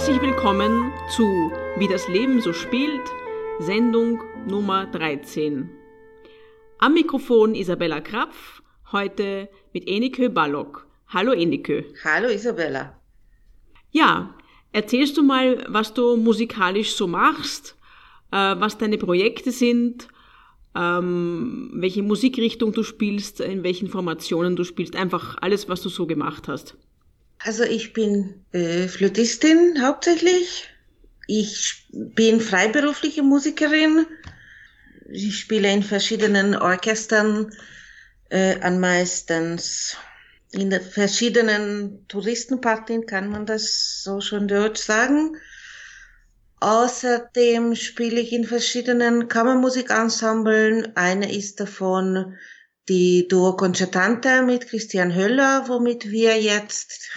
Herzlich willkommen zu Wie das Leben so spielt, Sendung Nummer 13. Am Mikrofon Isabella Krapf, heute mit Enikö Ballock. Hallo Enikö. Hallo Isabella. Ja, erzählst du mal, was du musikalisch so machst, äh, was deine Projekte sind, ähm, welche Musikrichtung du spielst, in welchen Formationen du spielst, einfach alles, was du so gemacht hast. Also ich bin äh, Flötistin hauptsächlich. Ich bin freiberufliche Musikerin. Ich spiele in verschiedenen Orchestern, äh, an meistens in verschiedenen Touristenpartien kann man das so schon dort sagen. Außerdem spiele ich in verschiedenen Kammermusikensemblen. Eine ist davon die Duo Concertante mit Christian Höller, womit wir jetzt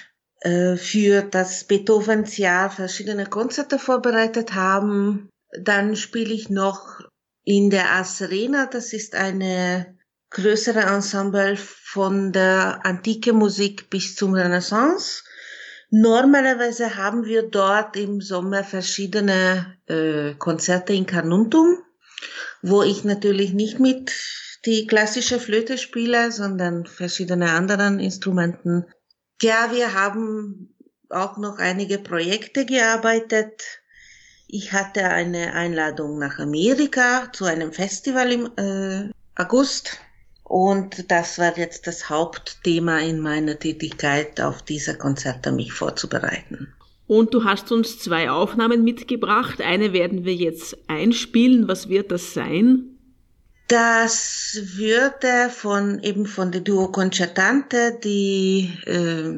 für das Beethovens Jahr verschiedene Konzerte vorbereitet haben. Dann spiele ich noch in der Ars Serena, das ist eine größere Ensemble von der antike Musik bis zum Renaissance. Normalerweise haben wir dort im Sommer verschiedene äh, Konzerte in Carnuntum, wo ich natürlich nicht mit die klassische Flöte spiele, sondern verschiedene anderen Instrumenten ja, wir haben auch noch einige Projekte gearbeitet. Ich hatte eine Einladung nach Amerika zu einem Festival im äh, August und das war jetzt das Hauptthema in meiner Tätigkeit, auf diese Konzerte mich vorzubereiten. Und du hast uns zwei Aufnahmen mitgebracht. Eine werden wir jetzt einspielen. Was wird das sein? Das würde von eben von der Duo Concertante die äh,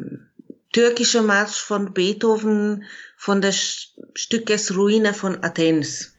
türkische Marsch von Beethoven von des Stückes Ruine von Athens.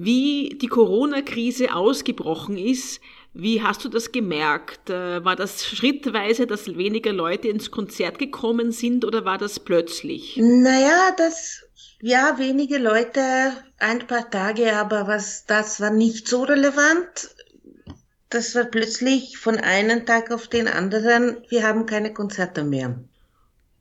Wie die Corona-Krise ausgebrochen ist, wie hast du das gemerkt? Äh, war das schrittweise, dass weniger Leute ins Konzert gekommen sind oder war das plötzlich? Naja, das, ja, wenige Leute, ein paar Tage, aber was, das war nicht so relevant. Das war plötzlich von einem Tag auf den anderen, wir haben keine Konzerte mehr.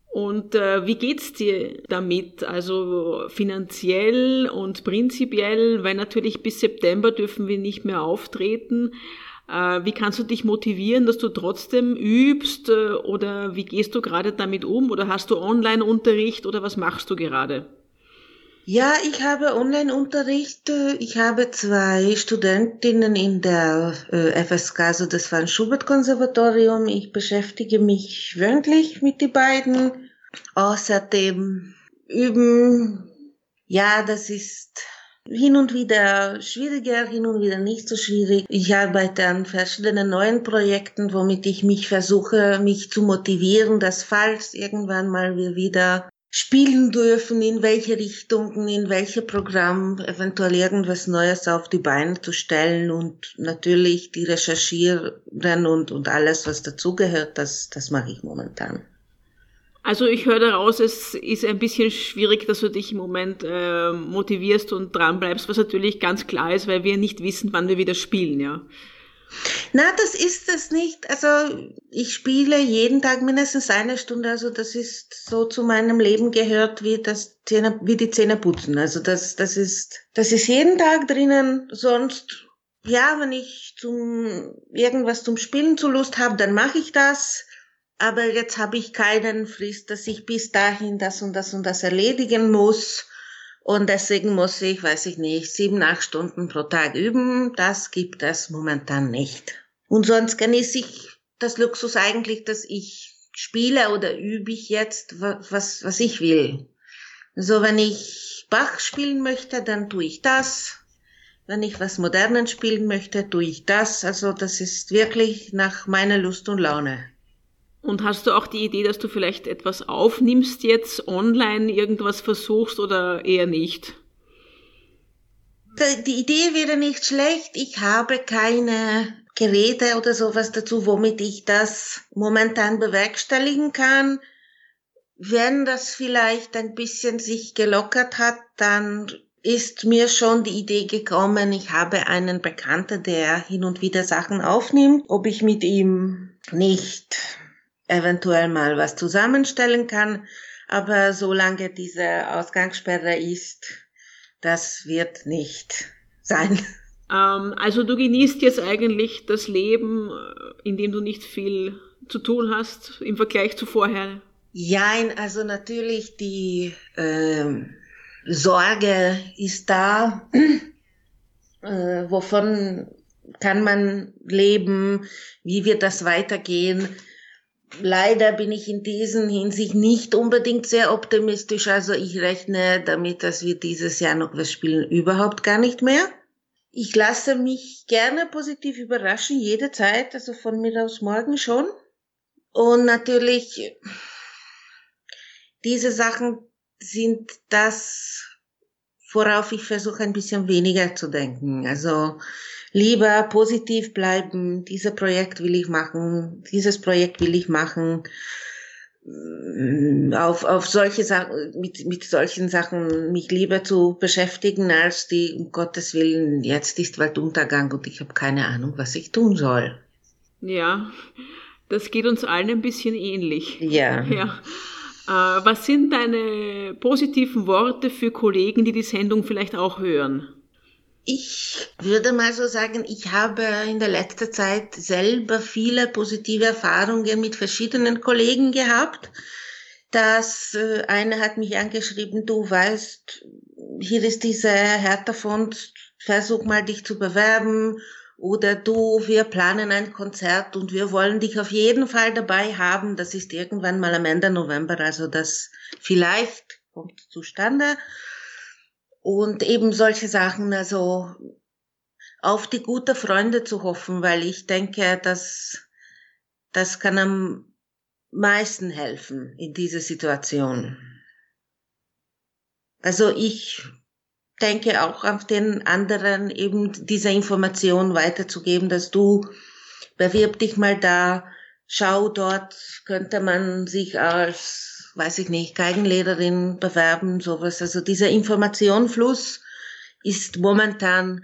Und äh, wie geht's dir damit? Also finanziell und prinzipiell, weil natürlich bis September dürfen wir nicht mehr auftreten. Äh, wie kannst du dich motivieren, dass du trotzdem übst? Äh, oder wie gehst du gerade damit um? Oder hast du Online-Unterricht oder was machst du gerade? Ja, ich habe Online-Unterricht. Ich habe zwei Studentinnen in der äh, FSK, also das Franz Schubert Konservatorium. Ich beschäftige mich wöchentlich mit den beiden. Außerdem üben Ja, das ist hin und wieder schwieriger, hin und wieder nicht so schwierig. Ich arbeite an verschiedenen neuen Projekten, womit ich mich versuche, mich zu motivieren, dass falls irgendwann mal wir wieder spielen dürfen, in welche Richtungen, in welche Programm, eventuell irgendwas Neues auf die Beine zu stellen und natürlich die recherchieren und, und alles, was dazugehört, das, das mache ich momentan. Also ich höre daraus, es ist ein bisschen schwierig, dass du dich im Moment äh, motivierst und dran bleibst, was natürlich ganz klar ist, weil wir nicht wissen, wann wir wieder spielen, ja. Na, das ist es nicht. Also ich spiele jeden Tag mindestens eine Stunde. Also das ist so zu meinem Leben gehört wie das Zähne, wie die Zähne putzen. Also das, das ist, das ist jeden Tag drinnen. Sonst, ja, wenn ich zum irgendwas zum Spielen zu Lust habe, dann mache ich das. Aber jetzt habe ich keinen Frist, dass ich bis dahin das und das und das erledigen muss. Und deswegen muss ich, weiß ich nicht, sieben, acht Stunden pro Tag üben. Das gibt es momentan nicht. Und sonst genieße ich das Luxus eigentlich, dass ich spiele oder übe ich jetzt, was, was ich will. Also wenn ich Bach spielen möchte, dann tue ich das. Wenn ich was Modernen spielen möchte, tue ich das. Also das ist wirklich nach meiner Lust und Laune. Und hast du auch die Idee, dass du vielleicht etwas aufnimmst jetzt online, irgendwas versuchst oder eher nicht? Die Idee wäre nicht schlecht. Ich habe keine Geräte oder sowas dazu, womit ich das momentan bewerkstelligen kann. Wenn das vielleicht ein bisschen sich gelockert hat, dann ist mir schon die Idee gekommen, ich habe einen Bekannten, der hin und wieder Sachen aufnimmt, ob ich mit ihm nicht eventuell mal was zusammenstellen kann. Aber solange diese Ausgangssperre ist, das wird nicht sein. Ähm, also du genießt jetzt eigentlich das Leben, äh, in dem du nicht viel zu tun hast im Vergleich zu vorher. Ja, also natürlich die äh, Sorge ist da. Äh, wovon kann man leben? Wie wird das weitergehen? Leider bin ich in diesen Hinsicht nicht unbedingt sehr optimistisch. Also ich rechne damit, dass wir dieses Jahr noch was spielen, überhaupt gar nicht mehr. Ich lasse mich gerne positiv überraschen, jederzeit, also von mir aus morgen schon. Und natürlich, diese Sachen sind das, worauf ich versuche ein bisschen weniger zu denken. Also lieber positiv bleiben, dieses Projekt will ich machen, dieses Projekt will ich machen, mm, auf, auf solche Sachen, mit, mit solchen Sachen mich lieber zu beschäftigen, als die, um Gottes Willen, jetzt ist Weltuntergang und ich habe keine Ahnung, was ich tun soll. Ja, das geht uns allen ein bisschen ähnlich. Ja. ja. Äh, was sind deine positiven Worte für Kollegen, die die Sendung vielleicht auch hören? Ich würde mal so sagen, ich habe in der letzten Zeit selber viele positive Erfahrungen mit verschiedenen Kollegen gehabt. Das äh, eine hat mich angeschrieben, du weißt, hier ist dieser Hertha-Fonds, versuch mal dich zu bewerben. Oder du, wir planen ein Konzert und wir wollen dich auf jeden Fall dabei haben. Das ist irgendwann mal am Ende November, also das vielleicht kommt zustande. Und eben solche Sachen, also auf die gute Freunde zu hoffen, weil ich denke, dass das kann am meisten helfen in dieser Situation. Also ich denke auch auf den anderen eben diese Information weiterzugeben, dass du bewirb dich mal da, schau dort, könnte man sich als weiß ich nicht, Geigenlehrerin bewerben, sowas. Also dieser Informationfluss ist momentan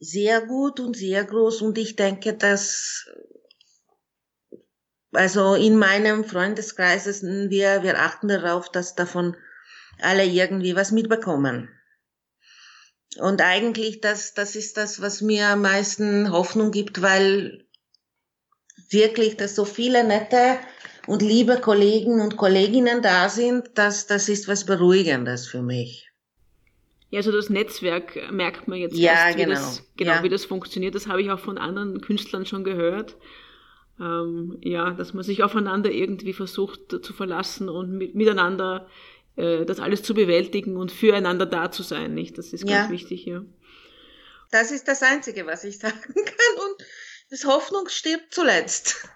sehr gut und sehr groß und ich denke, dass also in meinem Freundeskreis wir, wir achten darauf, dass davon alle irgendwie was mitbekommen. Und eigentlich das, das ist das, was mir am meisten Hoffnung gibt, weil wirklich, dass so viele nette und liebe Kollegen und Kolleginnen da sind, das, das ist was Beruhigendes für mich. Ja, also das Netzwerk merkt man jetzt ja, erst, genau. wie das, genau, ja. wie das funktioniert. Das habe ich auch von anderen Künstlern schon gehört. Ähm, ja, dass man sich aufeinander irgendwie versucht zu verlassen und mit, miteinander äh, das alles zu bewältigen und füreinander da zu sein, nicht? Das ist ganz ja. wichtig, ja. Das ist das Einzige, was ich sagen kann. Und das Hoffnung stirbt zuletzt.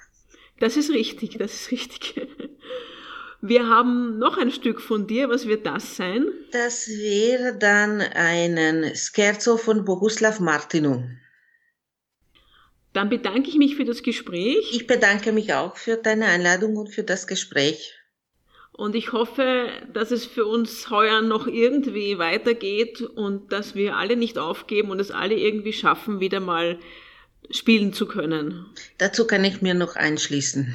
Das ist richtig, das ist richtig. Wir haben noch ein Stück von dir. Was wird das sein? Das wäre dann ein Scherzo von Boguslav Martinu. Dann bedanke ich mich für das Gespräch. Ich bedanke mich auch für deine Einladung und für das Gespräch. Und ich hoffe, dass es für uns heuer noch irgendwie weitergeht und dass wir alle nicht aufgeben und es alle irgendwie schaffen, wieder mal spielen zu können. Dazu kann ich mir noch einschließen.